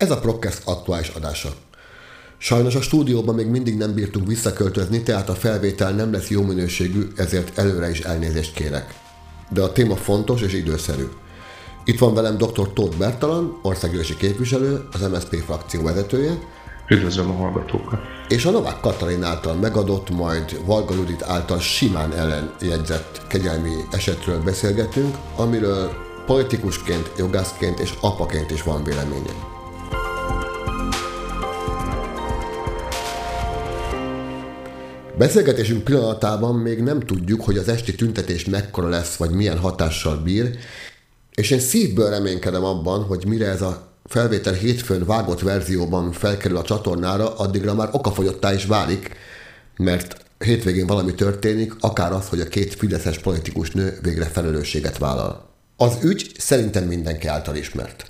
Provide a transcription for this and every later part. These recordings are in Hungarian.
Ez a Prokkesz aktuális adása. Sajnos a stúdióban még mindig nem bírtunk visszaköltözni, tehát a felvétel nem lesz jó minőségű, ezért előre is elnézést kérek. De a téma fontos és időszerű. Itt van velem dr. Tóth Bertalan, országgyűlési képviselő, az MSZP frakció vezetője, Üdvözlöm a hallgatókat! És a Novák Katalin által megadott, majd Valga Judit által simán ellenjegyzett kegyelmi esetről beszélgetünk, amiről politikusként, jogászként és apaként is van véleményem. Beszélgetésünk pillanatában még nem tudjuk, hogy az esti tüntetés mekkora lesz, vagy milyen hatással bír, és én szívből reménykedem abban, hogy mire ez a felvétel hétfőn vágott verzióban felkerül a csatornára, addigra már okafogyottá is válik, mert hétvégén valami történik, akár az, hogy a két fideszes politikus nő végre felelősséget vállal. Az ügy szerintem mindenki által ismert.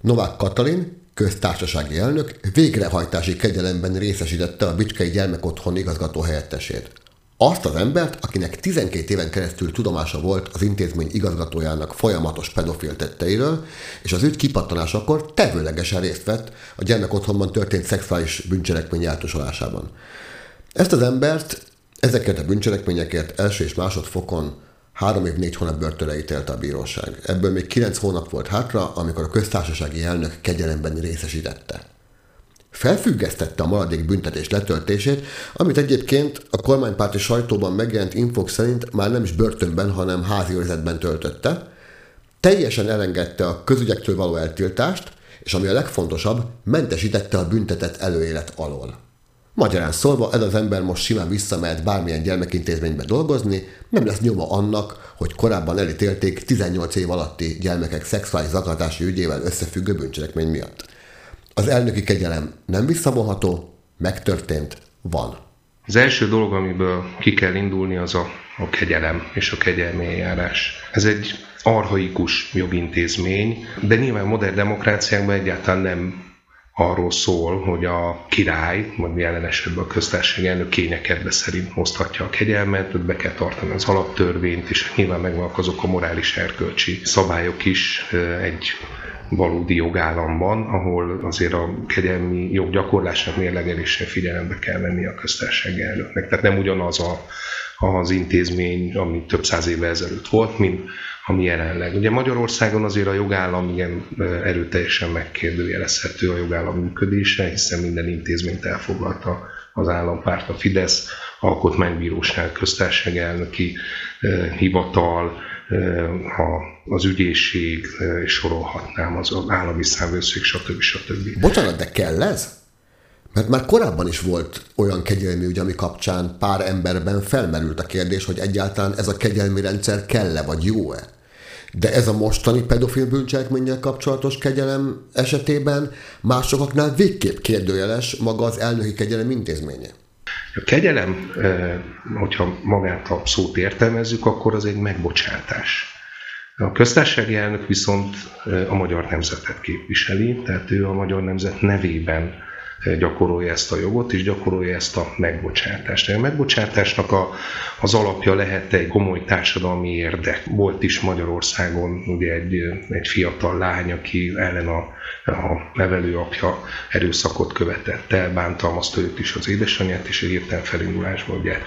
Novák Katalin, köztársasági elnök végrehajtási kegyelemben részesítette a Bicskei Gyermekotthon igazgató helyettesét. Azt az embert, akinek 12 éven keresztül tudomása volt az intézmény igazgatójának folyamatos pedofil tetteiről, és az ügy kipattanásakor tevőlegesen részt vett a gyermekotthonban történt szexuális bűncselekmény eltusolásában. Ezt az embert ezeket a bűncselekményekért első és másodfokon három év négy hónap börtönre ítélte a bíróság. Ebből még kilenc hónap volt hátra, amikor a köztársasági elnök kegyelemben részesítette felfüggesztette a maradék büntetés letöltését, amit egyébként a kormánypárti sajtóban megjelent infok szerint már nem is börtönben, hanem házi őrzetben töltötte, teljesen elengedte a közügyektől való eltiltást, és ami a legfontosabb, mentesítette a büntetett előélet alól. Magyarán szólva, ez az ember most simán visszamehet bármilyen gyermekintézménybe dolgozni, nem lesz nyoma annak, hogy korábban elítélték 18 év alatti gyermekek szexuális zaklatási ügyével összefüggő bűncselekmény miatt. Az elnöki kegyelem nem visszavonható, megtörtént, van. Az első dolog, amiből ki kell indulni, az a, a kegyelem és a kegyelmi eljárás. Ez egy arhaikus jogintézmény, de nyilván modern demokráciákban egyáltalán nem arról szól, hogy a király, vagy jelen esetben a köztársaság elnök kényekedve szerint hozhatja a kegyelmet, be kell tartani az alaptörvényt, és nyilván megvannak azok a morális erkölcsi szabályok is egy valódi jogállamban, ahol azért a kegyelmi jog gyakorlásnak mérlegelése figyelembe kell venni a köztársaság elnöknek. Tehát nem ugyanaz a, az intézmény, ami több száz évvel ezelőtt volt, mint ami jelenleg. Ugye Magyarországon azért a jogállam igen erőteljesen megkérdőjelezhető a jogállam működése, hiszen minden intézményt elfoglalta az állampárt, a Fidesz, alkotmánybíróság, köztársaság elnöki hivatal, az ügyészség, és sorolhatnám, az állami számvőszék, stb. stb. Bocsánat, de kell ez? Mert már korábban is volt olyan kegyelmi ügy, ami kapcsán pár emberben felmerült a kérdés, hogy egyáltalán ez a kegyelmi rendszer kell-e, vagy jó-e. De ez a mostani pedofil bűncselekménnyel kapcsolatos kegyelem esetében másokaknál végképp kérdőjeles maga az elnöki kegyelem intézménye. A kegyelem, hogyha magát a szót értelmezzük, akkor az egy megbocsátás. A köztársasági elnök viszont a magyar nemzetet képviseli, tehát ő a magyar nemzet nevében gyakorolja ezt a jogot, és gyakorolja ezt a megbocsátást. A megbocsátásnak a, az alapja lehet egy komoly társadalmi érdek. Volt is Magyarországon ugye egy, egy fiatal lány, aki ellen a, a nevelőapja erőszakot követett el, bántalmazta őt is az édesanyját, és egy hirtelen felindulásban ugye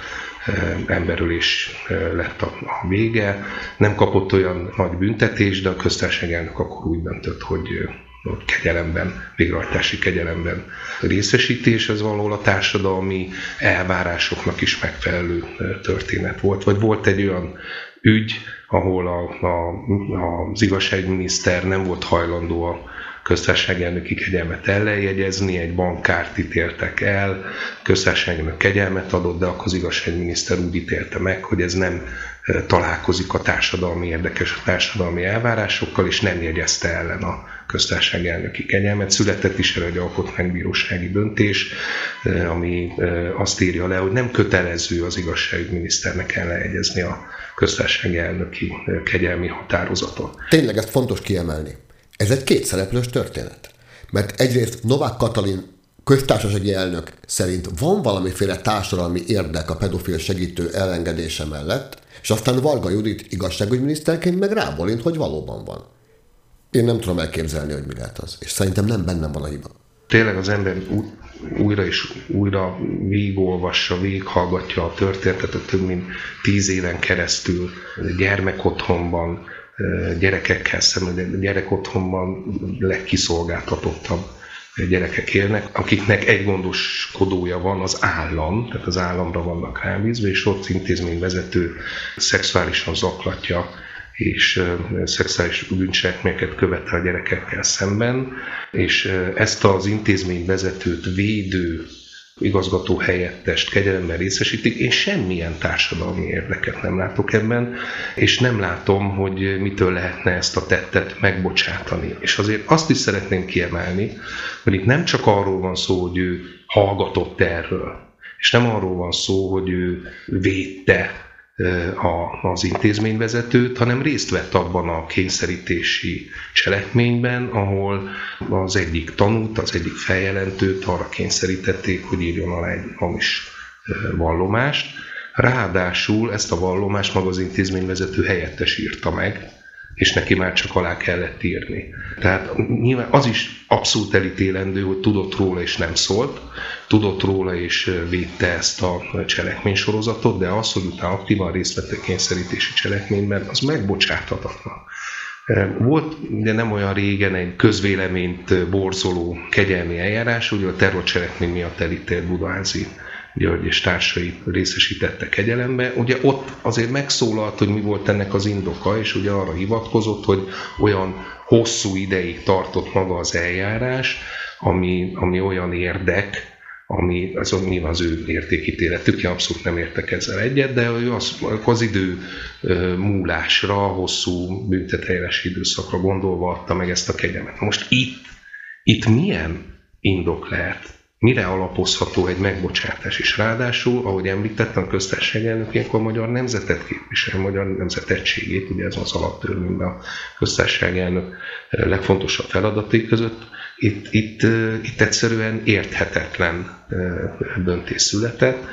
emberölés lett a, a vége. Nem kapott olyan nagy büntetés, de a köztársaság elnök akkor úgy döntött, hogy kegyelemben, végrehajtási kegyelemben részesítés, ez valahol a társadalmi elvárásoknak is megfelelő történet volt. Vagy volt egy olyan ügy, ahol a, a, az igazságminiszter nem volt hajlandó a köztársaságelnöki kegyelmet ellenjegyezni, egy bankárt ítéltek el, köztársaságelnök kegyelmet adott, de akkor az igazságminiszter úgy ítélte meg, hogy ez nem találkozik a társadalmi érdekes a társadalmi elvárásokkal, és nem jegyezte ellen a köztársaság elnöki kegyelmet. Született is erre egy alkotmánybírósági döntés, ami azt írja le, hogy nem kötelező az igazságügyminiszternek ellenjegyezni a köztársaság elnöki kegyelmi határozatot. Tényleg ezt fontos kiemelni. Ez egy kétszereplős történet. Mert egyrészt Novák Katalin köztársasági elnök szerint van valamiféle társadalmi érdek a pedofil segítő elengedése mellett, és aztán Varga Judit igazságügyminiszterként meg rábolint, hogy valóban van. Én nem tudom elképzelni, hogy mi lehet az. És szerintem nem bennem van a hiba. Tényleg az ember újra és újra végigolvassa, végighallgatja a történetet több mint tíz éven keresztül gyermekotthonban, gyerekekkel szemben, gyerekotthonban legkiszolgáltatottabb gyerekek élnek, akiknek egy gondoskodója van az állam, tehát az államra vannak rábízva, és ott intézményvezető szexuálisan zaklatja és szexuális bűncselekményeket követel a gyerekekkel szemben, és ezt az intézményvezetőt védő igazgató helyettest kegyelemben részesítik. Én semmilyen társadalmi érdeket nem látok ebben, és nem látom, hogy mitől lehetne ezt a tettet megbocsátani. És azért azt is szeretném kiemelni, hogy itt nem csak arról van szó, hogy ő hallgatott erről, és nem arról van szó, hogy ő védte az intézményvezetőt, hanem részt vett abban a kényszerítési cselekményben, ahol az egyik tanút, az egyik feljelentőt arra kényszerítették, hogy írjon alá egy hamis vallomást. Ráadásul ezt a vallomást maga az intézményvezető helyettes írta meg, és neki már csak alá kellett írni. Tehát nyilván az is abszolút elítélendő, hogy tudott róla és nem szólt, tudott róla és védte ezt a cselekménysorozatot, de az, hogy utána aktívan részt vett a kényszerítési cselekményben, az megbocsáthatatlan. Volt ugye nem olyan régen egy közvéleményt borzoló kegyelmi eljárás, ugye a terrorcselekmény miatt elítélt Budaházi György és társai részesítette kegyelembe. Ugye ott azért megszólalt, hogy mi volt ennek az indoka, és ugye arra hivatkozott, hogy olyan hosszú ideig tartott maga az eljárás, ami, ami olyan érdek, ami az, nyilván az ő értékítéletük, én abszolút nem értek ezzel egyet, de az, az idő múlásra, hosszú bünteteljeles időszakra gondolva adta meg ezt a kegyemet. Most itt, itt milyen indok lehet? Mire alapozható egy megbocsátás? És ráadásul, ahogy említettem, a köztársaság elnök ilyenkor a magyar nemzetet képvisel, magyar nemzet egységét, ugye ez az alaptörvényben a köztársaság elnök legfontosabb feladatai között, itt, itt, itt egyszerűen érthetetlen döntés született,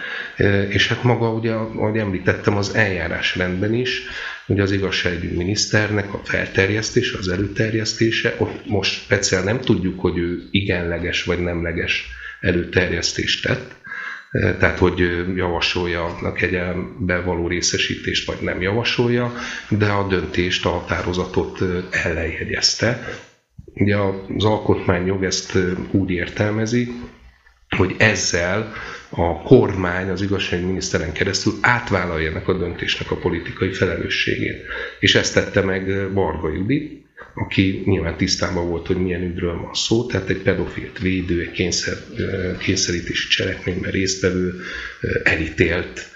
és hát maga, ugye, ahogy említettem, az eljárásrendben is, ugye az igazságügyi miniszternek a felterjesztése, az előterjesztése, ott most speciál nem tudjuk, hogy ő igenleges vagy nemleges előterjesztést tett, tehát hogy javasolja a kegyelembe való részesítést, vagy nem javasolja, de a döntést, a határozatot ellenjegyezte, Ugye az alkotmányjog ezt úgy értelmezi, hogy ezzel a kormány az igazságminiszteren keresztül átvállalja ennek a döntésnek a politikai felelősségét. És ezt tette meg Varga Judit, aki nyilván tisztában volt, hogy milyen ügyről van szó, tehát egy pedofilt védő, egy kényszer, kényszerítési cselekményben résztvevő, elítélt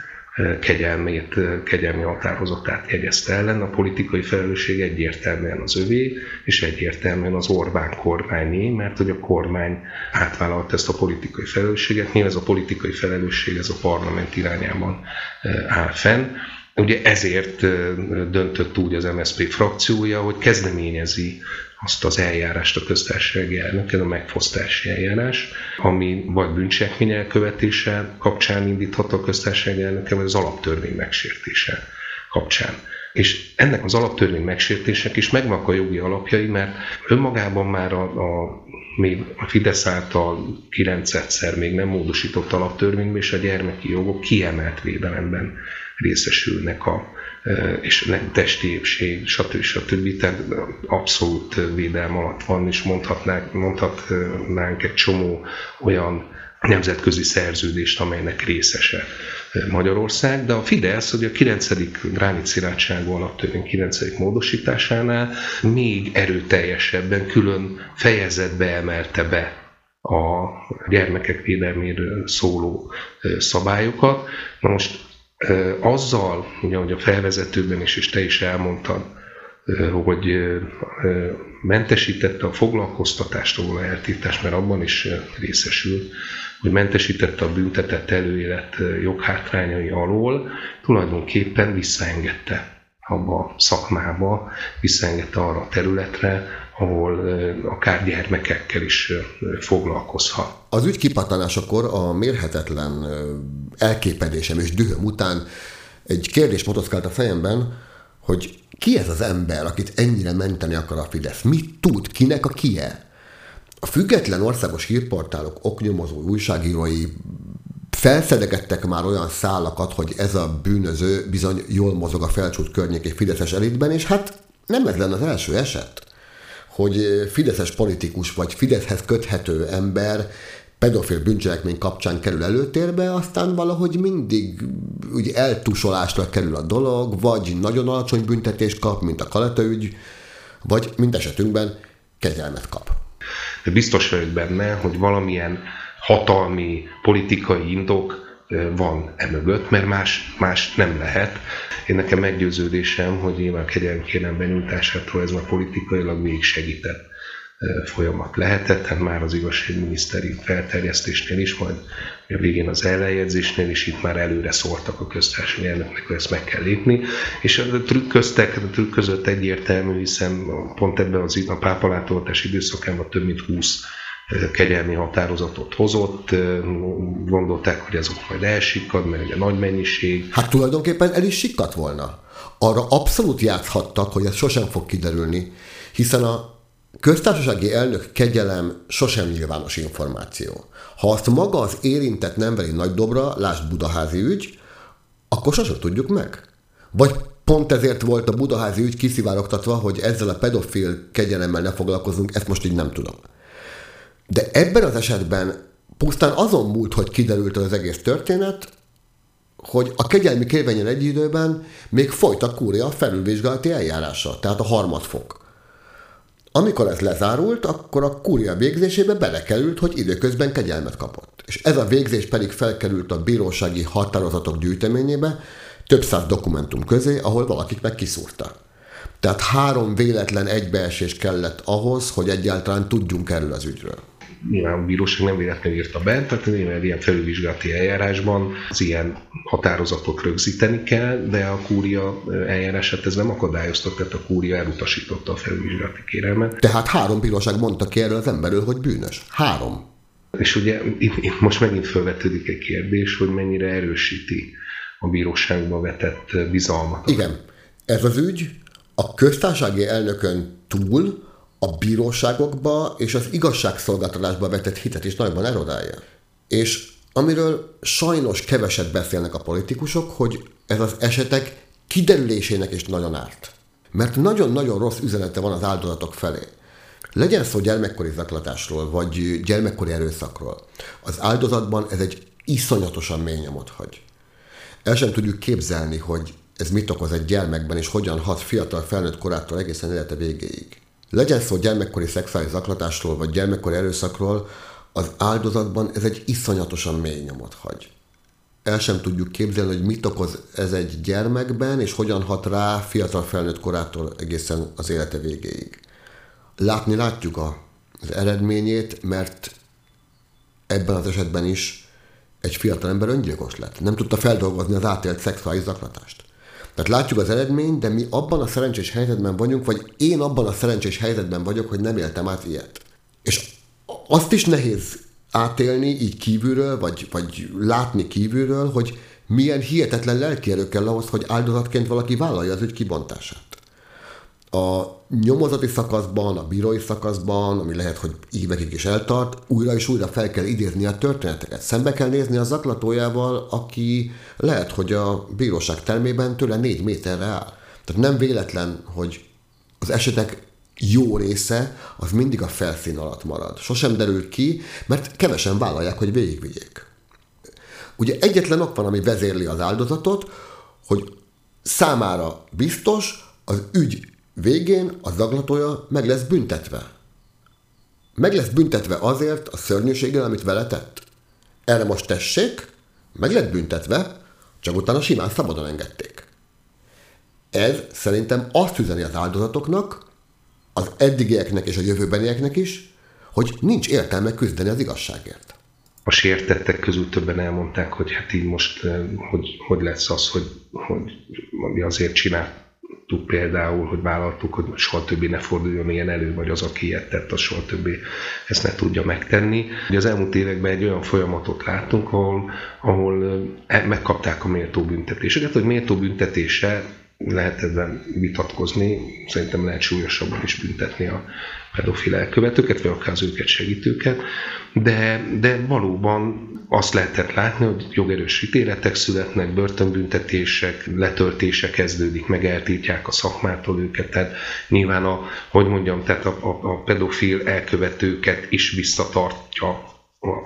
kegyelmét, kegyelmi határozatát jegyezte ellen. A politikai felelősség egyértelműen az övé, és egyértelműen az Orbán kormányé, mert hogy a kormány átvállalt ezt a politikai felelősséget. Nyilván ez a politikai felelősség ez a parlament irányában áll fenn. Ugye ezért döntött úgy az MSZP frakciója, hogy kezdeményezi azt az eljárást a köztársasági elnök, ez a megfosztási eljárás, ami vagy bűncselekmény elkövetése kapcsán indíthat a köztársasági elnöke, vagy az alaptörvény megsértése kapcsán. És ennek az alaptörvény megsértések is megvannak a jogi alapjai, mert önmagában már a, a, még a Fidesz által kilencedszer még nem módosított alaptörvényben, és a gyermeki jogok kiemelt védelemben részesülnek a, és testi épség, stb. stb. Tehát abszolút védelm alatt van, és mondhatnánk, mondhatnánk egy csomó olyan nemzetközi szerződést, amelynek részese Magyarország, de a Fidesz, hogy a 9. Gránit Szilátságú alaptörvény 9. módosításánál még erőteljesebben külön fejezetbe emelte be a gyermekek védelméről szóló szabályokat. Na most azzal, ugye, hogy a felvezetőben is, és te is elmondtad, hogy mentesítette a foglalkoztatástól a eltiltás, mert abban is részesül, hogy mentesítette a büntetett előélet joghátrányai alól, tulajdonképpen visszaengedte abba a szakmába, visszaengedte arra a területre, ahol akár gyermekekkel is foglalkozhat. Az ügy kipattanásakor a mérhetetlen elképedésem és dühöm után egy kérdés motoszkált a fejemben, hogy ki ez az ember, akit ennyire menteni akar a Fidesz? Mit tud? Kinek a kie? A független országos hírportálok, oknyomozó újságírói felszedegettek már olyan szálakat, hogy ez a bűnöző bizony jól mozog a felcsút környéki Fideszes elitben, és hát nem ez lenne az első eset, hogy Fideszes politikus vagy Fideszhez köthető ember pedofil bűncselekmény kapcsán kerül előtérbe, aztán valahogy mindig úgy eltusolásra kerül a dolog, vagy nagyon alacsony büntetés kap, mint a Kaleta ügy, vagy mind esetünkben kegyelmet kap. Biztos vagyok benne, hogy valamilyen hatalmi, politikai indok van emögött, mert más, más nem lehet. Én nekem meggyőződésem, hogy nyilván kegyelmi kérem benyújtásától ez már politikailag még segített folyamat lehetett, tehát már az igazságminiszteri felterjesztésnél is, majd a végén az ellenjegyzésnél is itt már előre szóltak a köztársasági elnöknek, hogy ezt meg kell lépni, és a trükköztek, a trükk között egyértelmű, hiszen pont ebben az a pápalátoltás időszakában több mint 20 kegyelmi határozatot hozott, gondolták, hogy azok majd elsikkad, mert ugye nagy mennyiség. Hát tulajdonképpen el is sikkadt volna. Arra abszolút játszhattak, hogy ez sosem fog kiderülni, hiszen a köztársasági elnök kegyelem sosem nyilvános információ. Ha azt maga az érintett nem veri nagy dobra, lásd Budaházi ügy, akkor sosem tudjuk meg. Vagy pont ezért volt a Budaházi ügy kiszivárogtatva, hogy ezzel a pedofil kegyelemmel ne foglalkozunk, ezt most így nem tudom. De ebben az esetben pusztán azon múlt, hogy kiderült az egész történet, hogy a kegyelmi kérvényen egy időben még folyt a kúria felülvizsgálati eljárása, tehát a harmadfok. Amikor ez lezárult, akkor a kúria végzésébe belekerült, hogy időközben kegyelmet kapott. És ez a végzés pedig felkerült a bírósági határozatok gyűjteményébe, több száz dokumentum közé, ahol valakik meg kiszúrta. Tehát három véletlen egybeesés kellett ahhoz, hogy egyáltalán tudjunk erről az ügyről nyilván a bíróság nem véletlenül írta be, tehát nyilván ilyen felülvizsgálati eljárásban az ilyen határozatot rögzíteni kell, de a kúria eljárását ez nem akadályozta, tehát a kúria elutasította a felülvizsgálati kérelmet. Tehát három bíróság mondta ki erről az emberről, hogy bűnös. Három. És ugye itt, itt most megint felvetődik egy kérdés, hogy mennyire erősíti a bíróságba vetett bizalmat. Igen. Ez az ügy a köztársasági elnökön túl a bíróságokba és az igazságszolgáltatásba vetett hitet is nagyban erodálja. És amiről sajnos keveset beszélnek a politikusok, hogy ez az esetek kiderülésének is nagyon árt. Mert nagyon-nagyon rossz üzenete van az áldozatok felé. Legyen szó gyermekkori zaklatásról, vagy gyermekkori erőszakról. Az áldozatban ez egy iszonyatosan mély nyomot hagy. El sem tudjuk képzelni, hogy ez mit okoz egy gyermekben, és hogyan hat fiatal felnőtt korától egészen élete végéig. Legyen szó gyermekkori szexuális zaklatásról, vagy gyermekkori erőszakról, az áldozatban ez egy iszonyatosan mély nyomot hagy. El sem tudjuk képzelni, hogy mit okoz ez egy gyermekben, és hogyan hat rá fiatal felnőtt korától egészen az élete végéig. Látni látjuk a, az eredményét, mert ebben az esetben is egy fiatal ember öngyilkos lett. Nem tudta feldolgozni az átélt szexuális zaklatást. Tehát látjuk az eredményt, de mi abban a szerencsés helyzetben vagyunk, vagy én abban a szerencsés helyzetben vagyok, hogy nem éltem át ilyet. És azt is nehéz átélni így kívülről, vagy, vagy látni kívülről, hogy milyen hihetetlen lelkierő kell ahhoz, hogy áldozatként valaki vállalja az ügy kibontását a nyomozati szakaszban, a bírói szakaszban, ami lehet, hogy évekig is eltart, újra és újra fel kell idézni a történeteket. Szembe kell nézni a zaklatójával, aki lehet, hogy a bíróság termében tőle négy méterre áll. Tehát nem véletlen, hogy az esetek jó része az mindig a felszín alatt marad. Sosem derül ki, mert kevesen vállalják, hogy végigvigyék. Ugye egyetlen ok van, ami vezérli az áldozatot, hogy számára biztos, az ügy Végén a zaglatója meg lesz büntetve. Meg lesz büntetve azért a szörnyűséggel, amit vele tett. Erre most tessék, meg lett büntetve, csak utána simán szabadon engedték. Ez szerintem azt üzeni az áldozatoknak, az eddigieknek és a jövőbenieknek is, hogy nincs értelme küzdeni az igazságért. A sértettek közül többen elmondták, hogy hát így most eh, hogy, hogy lesz az, hogy, hogy mi azért csinált tudtuk például, hogy vállaltuk, hogy soha többé ne forduljon ilyen elő, vagy az, aki ilyet tett, az soha többé ezt ne tudja megtenni. Ugye az elmúlt években egy olyan folyamatot láttunk, ahol, ahol e, megkapták a méltó büntetéseket, hogy méltó büntetése lehet ebben vitatkozni, szerintem lehet súlyosabban is büntetni a pedofil elkövetőket, vagy akár az őket segítőket, de, de valóban azt lehetett látni, hogy jogerős ítéletek születnek, börtönbüntetések, letöltése kezdődik, meg a szakmától őket, tehát nyilván a, hogy mondjam, tehát a, a, a pedofil elkövetőket is visszatartja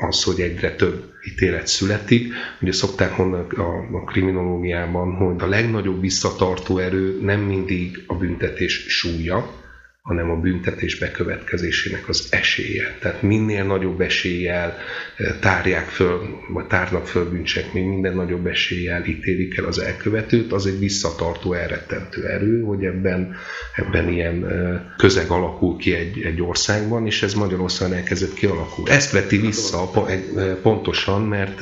az, hogy egyre több ítélet születik. Ugye szokták mondani a, a kriminológiában, hogy a legnagyobb visszatartó erő nem mindig a büntetés súlya, hanem a büntetés bekövetkezésének az esélye. Tehát minél nagyobb eséllyel eh, tárják föl, vagy tárnak föl bűncselekmény, minden nagyobb eséllyel ítélik el az elkövetőt, az egy visszatartó, elrettentő erő, hogy ebben, ebben ilyen eh, közeg alakul ki egy, egy országban, és ez Magyarországon elkezdett kialakulni. Ezt veti vissza eh, pontosan, mert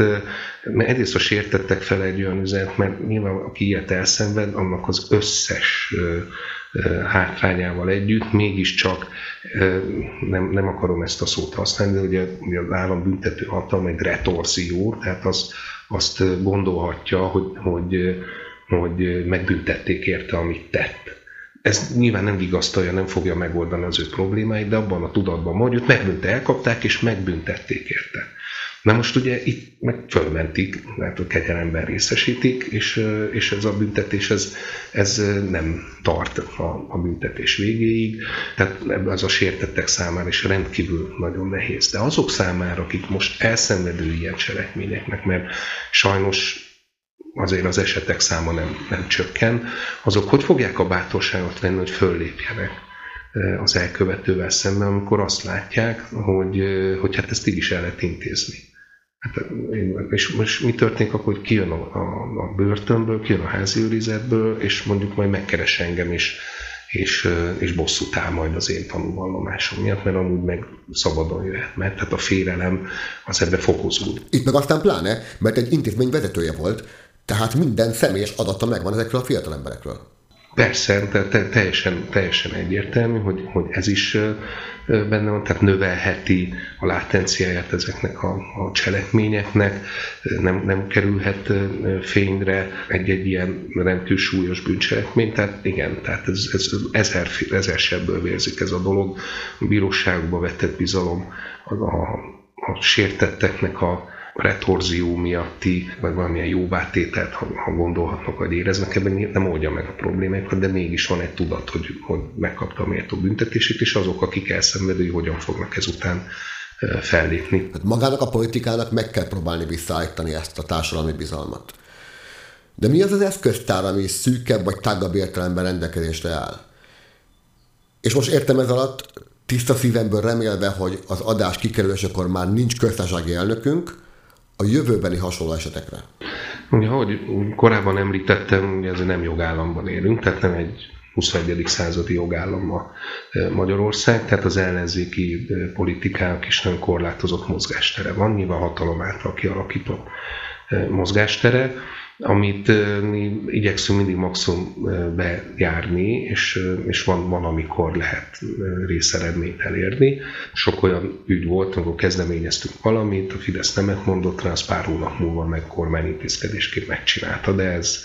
mert egyrészt a sértettek fel egy olyan üzenet, mert nyilván aki ilyet elszenved, annak az összes hátrányával együtt, mégiscsak nem, nem akarom ezt a szót használni, de ugye, ugye az állam büntető hatalma egy retorzió, tehát az, azt gondolhatja, hogy, hogy, hogy megbüntették érte, amit tett. Ez nyilván nem vigasztalja, nem fogja megoldani az ő problémáit, de abban a tudatban mondjuk, hogy megbünte, elkapták és megbüntették érte. Na most ugye itt meg fölmentik, mert a kegyelemben részesítik, és, és ez a büntetés ez, ez nem tart a, a büntetés végéig, tehát az a sértettek számára is rendkívül nagyon nehéz. De azok számára, akik most elszenvedő ilyen cselekményeknek, mert sajnos azért az esetek száma nem, nem csökken, azok hogy fogják a bátorságot venni, hogy föllépjenek az elkövetővel szemben, amikor azt látják, hogy, hogy hát ezt így is el lehet intézni. Hát, és most mi történik akkor, hogy kijön a, a, a börtönből, kijön a házi őrizetből, és mondjuk majd megkeres engem is, és, és bosszút áll majd az én tanúvallomásom miatt, mert amúgy meg szabadon jöhet, mert tehát a félelem az ebbe fokozódik. Itt meg aztán pláne, mert egy intézmény vezetője volt, tehát minden személyes adata megvan ezekről a fiatal emberekről. Persze, te, teljesen, teljesen egyértelmű, hogy, hogy ez is benne van, tehát növelheti a látenciáját ezeknek a, a cselekményeknek, nem, nem kerülhet fényre egy-egy ilyen rendkívül súlyos bűncselekmény, tehát igen, tehát ez, ez ezer, ezer sebből vérzik ez a dolog, a bíróságba vetett bizalom, a, a, a sértetteknek a, retorzió miatti, vagy valamilyen jóvátételt, ha, ha gondolhatnak, vagy éreznek, ebben nem oldja meg a problémákat, de mégis van egy tudat, hogy, hogy megkapta a méltó büntetését, és azok, akik elszenvedői, hogyan fognak ezután fellépni. Hát magának a politikának meg kell próbálni visszaállítani ezt a társadalmi bizalmat. De mi az az eszköztár, ami szűkebb vagy tágabb értelemben rendelkezésre áll? És most értem ez alatt, tiszta szívemből remélve, hogy az adás kikerülésekor már nincs köztársasági elnökünk, a jövőbeni hasonló esetekre? Ugye, ahogy korábban említettem, ugye ez nem jogállamban élünk, tehát nem egy 21. századi jogállam a e, Magyarország, tehát az ellenzéki e, politikának is nem korlátozott mozgástere van, nyilván hatalom által kialakított e, mozgástere amit mi igyekszünk mindig maximum bejárni, és, és van, van, amikor lehet részeredményt elérni. Sok olyan ügy volt, amikor kezdeményeztünk valamit, a Fidesz nemet mondott rá, az pár hónap múlva meg kormányintézkedésként megcsinálta, de ez,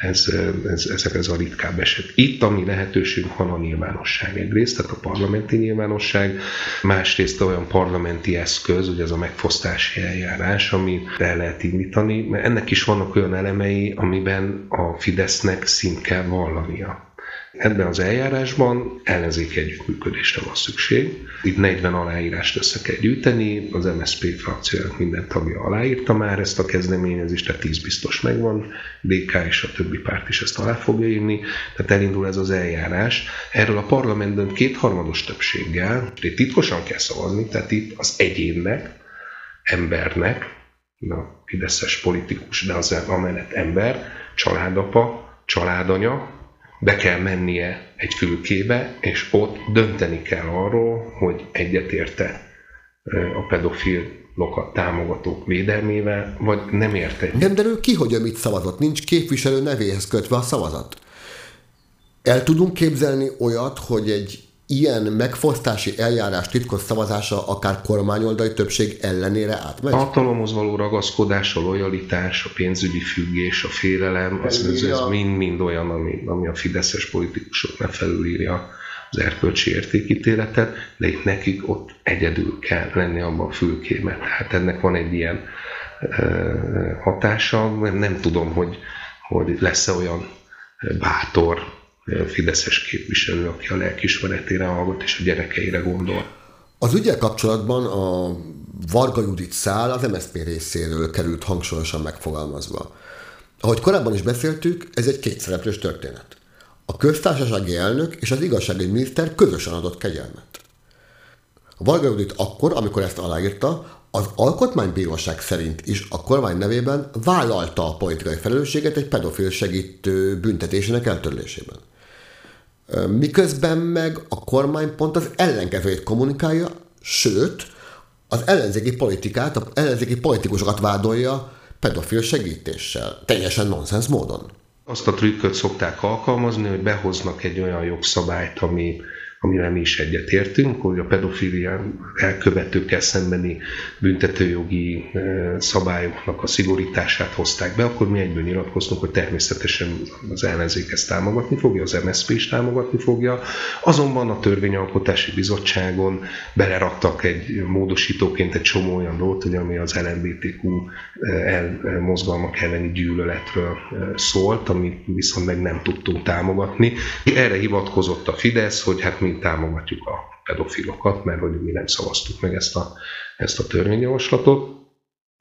ez, ez, ez, ez a ritkább eset. Itt, ami lehetőségünk van a nyilvánosság egyrészt, tehát a parlamenti nyilvánosság, másrészt olyan parlamenti eszköz, ugye ez a megfosztási eljárás, ami el lehet indítani, mert ennek is vannak olyan elemei, amiben a Fidesznek szint kell vallania. Ebben az eljárásban ellenzéki együttműködésre van szükség. Itt 40 aláírást össze kell gyűjteni, az MSZP frakciónak minden tagja aláírta már ezt a kezdeményezést, tehát 10 biztos megvan, DK és a többi párt is ezt alá fogja írni, tehát elindul ez az eljárás. Erről a parlamentben kétharmados többséggel, itt titkosan kell szavazni, tehát itt az egyénnek, embernek, a fideszes politikus, de az amellett ember, családapa, családanya, be kell mennie egy fülkébe, és ott dönteni kell arról, hogy egyetérte a pedofil-lokat támogatók védelmével, vagy nem érte. Nem derül ki, hogy mit szavazott, nincs képviselő nevéhez kötve a szavazat. El tudunk képzelni olyat, hogy egy ilyen megfosztási eljárás titkos szavazása akár kormányoldai többség ellenére átmegy? A hatalomhoz való ragaszkodás, a lojalitás, a pénzügyi függés, a félelem, ez, ez, ez mind-mind olyan, ami, ami a fideszes politikusoknak felülírja az erkölcsi értékítéletet, de itt nekik ott egyedül kell lenni abban a fülkémet. Tehát ennek van egy ilyen hatása, nem tudom, hogy, hogy lesz-e olyan bátor fideszes képviselő, aki a lelkismeretére hallgat és a gyerekeire gondol. Az ügyel kapcsolatban a Varga Judit szál az MSZP részéről került hangsúlyosan megfogalmazva. Ahogy korábban is beszéltük, ez egy kétszereplős történet. A köztársasági elnök és az igazságügyi miniszter közösen adott kegyelmet. A Varga Judit akkor, amikor ezt aláírta, az alkotmánybíróság szerint is a kormány nevében vállalta a politikai felelősséget egy pedofil segítő büntetésének eltörlésében. Miközben meg a kormány pont az ellenkezőjét kommunikálja, sőt, az ellenzéki politikát, az ellenzéki politikusokat vádolja pedofil segítéssel. Teljesen nonsens módon. Azt a trükköt szokták alkalmazni, hogy behoznak egy olyan jogszabályt, ami amivel mi is egyetértünk, hogy a pedofilia elkövetőkkel szembeni büntetőjogi szabályoknak a szigorítását hozták be, akkor mi egyből nyilatkoztunk, hogy természetesen az ellenzék ezt támogatni fogja, az MSZP is támogatni fogja. Azonban a Törvényalkotási Bizottságon beleraktak egy módosítóként egy csomó olyan dolgot, hogy ami az LMBTQ mozgalmak elleni gyűlöletről szólt, amit viszont meg nem tudtunk támogatni. Erre hivatkozott a Fidesz, hogy hát mi mi támogatjuk a pedofilokat, mert hogy mi nem szavaztuk meg ezt a, ezt a törvényjavaslatot.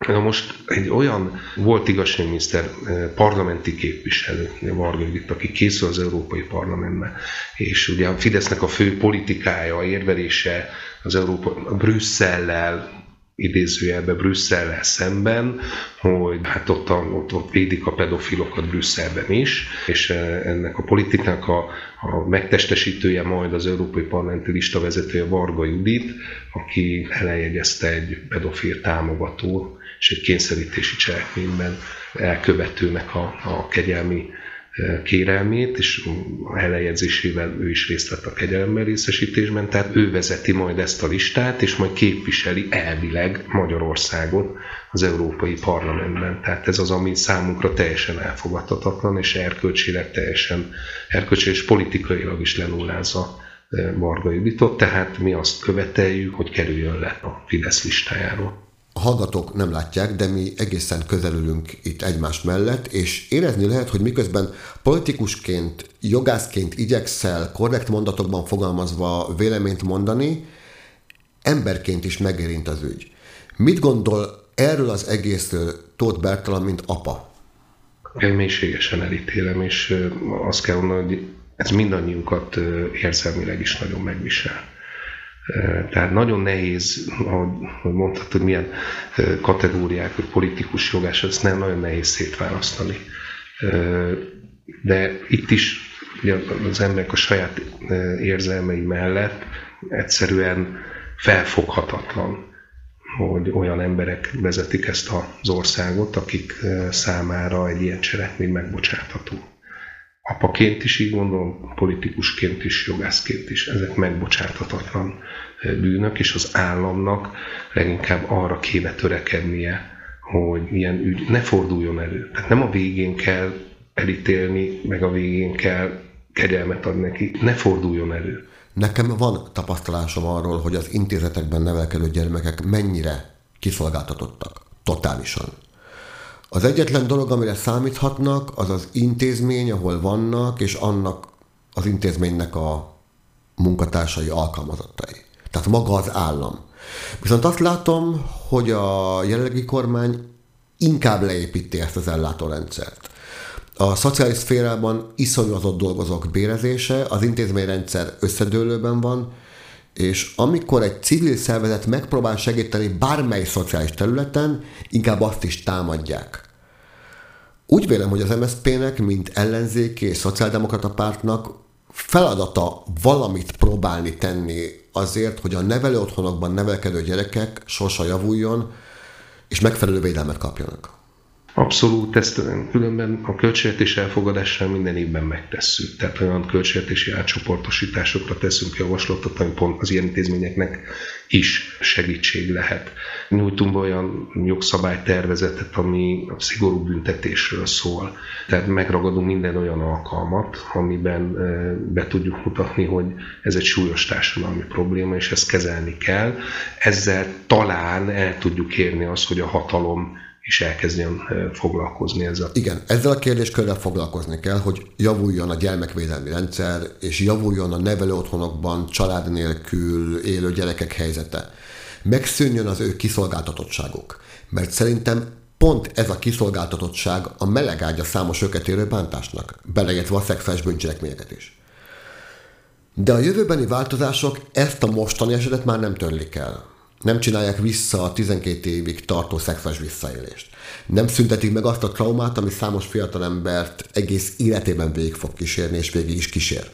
Na most egy olyan volt igazságminiszter eh, parlamenti képviselő, Varga Judit, aki készül az Európai Parlamentbe, és ugye a Fidesznek a fő politikája, érvelése az Európa, Brüsszellel, idézőjelbe Brüsszellel szemben, hogy hát ott, ott, ott védik a pedofilokat Brüsszelben is, és eh, ennek a politikának a, a megtestesítője majd az Európai Parlamenti lista vezetője Varga Judit, aki elejegyezte egy pedofil támogató és egy kényszerítési cselekményben elkövetőnek a, a kegyelmi kérelmét, és a elejegyzésével ő is részt vett a kegyelemben részesítésben, tehát ő vezeti majd ezt a listát, és majd képviseli elvileg Magyarországot az Európai Parlamentben. Tehát ez az, ami számunkra teljesen elfogadhatatlan, és erkölcsileg teljesen, erkölcsileg és politikailag is lenullázza Varga Juditot, tehát mi azt követeljük, hogy kerüljön le a Fidesz listájáról a hallgatók nem látják, de mi egészen közelülünk itt egymás mellett, és érezni lehet, hogy miközben politikusként, jogászként igyekszel korrekt mondatokban fogalmazva véleményt mondani, emberként is megérint az ügy. Mit gondol erről az egészről Tóth Bertalan, mint apa? Én mélységesen elítélem, és azt kell mondani, hogy ez mindannyiunkat érzelmileg is nagyon megvisel tehát nagyon nehéz, ahogy mondtad, hogy milyen kategóriák, hogy politikus jogás, ezt nem nagyon nehéz szétválasztani. De itt is az emberek a saját érzelmei mellett egyszerűen felfoghatatlan, hogy olyan emberek vezetik ezt az országot, akik számára egy ilyen cselekmény megbocsátható apaként is így gondolom, politikusként is, jogászként is, ezek megbocsáthatatlan bűnök, és az államnak leginkább arra kéne törekednie, hogy ilyen ügy ne forduljon elő. Tehát nem a végén kell elítélni, meg a végén kell kegyelmet adni neki, ne forduljon elő. Nekem van tapasztalásom arról, hogy az intézetekben nevelkedő gyermekek mennyire kiszolgáltatottak. Totálisan. Az egyetlen dolog, amire számíthatnak, az az intézmény, ahol vannak, és annak az intézménynek a munkatársai, alkalmazottai. Tehát maga az állam. Viszont azt látom, hogy a jelenlegi kormány inkább leépíti ezt az ellátórendszert. A szociális szférában iszonyatott dolgozók bérezése, az intézményrendszer összedőlőben van, és amikor egy civil szervezet megpróbál segíteni bármely szociális területen, inkább azt is támadják. Úgy vélem, hogy az MSZP-nek, mint ellenzéki és szociáldemokrata pártnak feladata valamit próbálni tenni azért, hogy a nevelő otthonokban nevelkedő gyerekek sorsa javuljon, és megfelelő védelmet kapjanak. Abszolút, ezt különben a költségvetés elfogadással minden évben megtesszük. Tehát olyan költségvetési átcsoportosításokra teszünk javaslatot, ami pont az ilyen intézményeknek is segítség lehet. Nyújtunk olyan jogszabálytervezetet, ami a szigorú büntetésről szól. Tehát megragadunk minden olyan alkalmat, amiben be tudjuk mutatni, hogy ez egy súlyos társadalmi probléma, és ezt kezelni kell. Ezzel talán el tudjuk érni azt, hogy a hatalom is elkezdjen foglalkozni ezzel. Igen, ezzel a kérdéskörrel foglalkozni kell, hogy javuljon a gyermekvédelmi rendszer, és javuljon a nevelő otthonokban család nélkül élő gyerekek helyzete. Megszűnjön az ő kiszolgáltatottságuk. Mert szerintem pont ez a kiszolgáltatottság a melegágya számos őket érő bántásnak, beleértve a szexuális bűncselekményeket is. De a jövőbeni változások ezt a mostani esetet már nem törlik el nem csinálják vissza a 12 évig tartó szexuális visszaélést. Nem szüntetik meg azt a traumát, ami számos fiatalembert egész életében végig fog kísérni, és végig is kísér.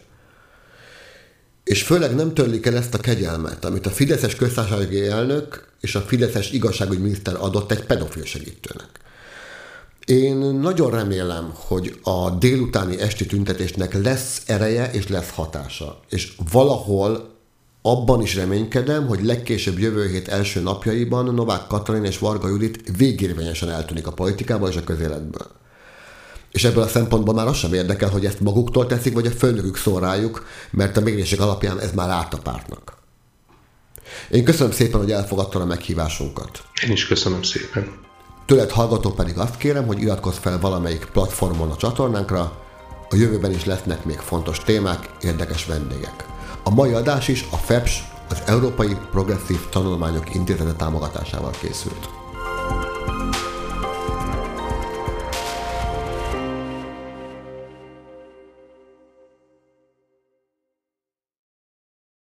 És főleg nem törlik el ezt a kegyelmet, amit a Fideszes köztársasági elnök és a Fideszes igazságügyminiszter adott egy pedofil segítőnek. Én nagyon remélem, hogy a délutáni esti tüntetésnek lesz ereje és lesz hatása. És valahol abban is reménykedem, hogy legkésőbb jövő hét első napjaiban Novák Katalin és Varga Judit végérvényesen eltűnik a politikából és a közéletből. És ebből a szempontból már az sem érdekel, hogy ezt maguktól teszik, vagy a főnökük szól rájuk, mert a mérések alapján ez már árt a pártnak. Én köszönöm szépen, hogy elfogadtad a meghívásunkat. Én is köszönöm szépen. Tőled hallgató pedig azt kérem, hogy iratkozz fel valamelyik platformon a csatornánkra, a jövőben is lesznek még fontos témák, érdekes vendégek. A mai adás is a FEPS, az Európai Progresszív Tanulmányok Intézete támogatásával készült.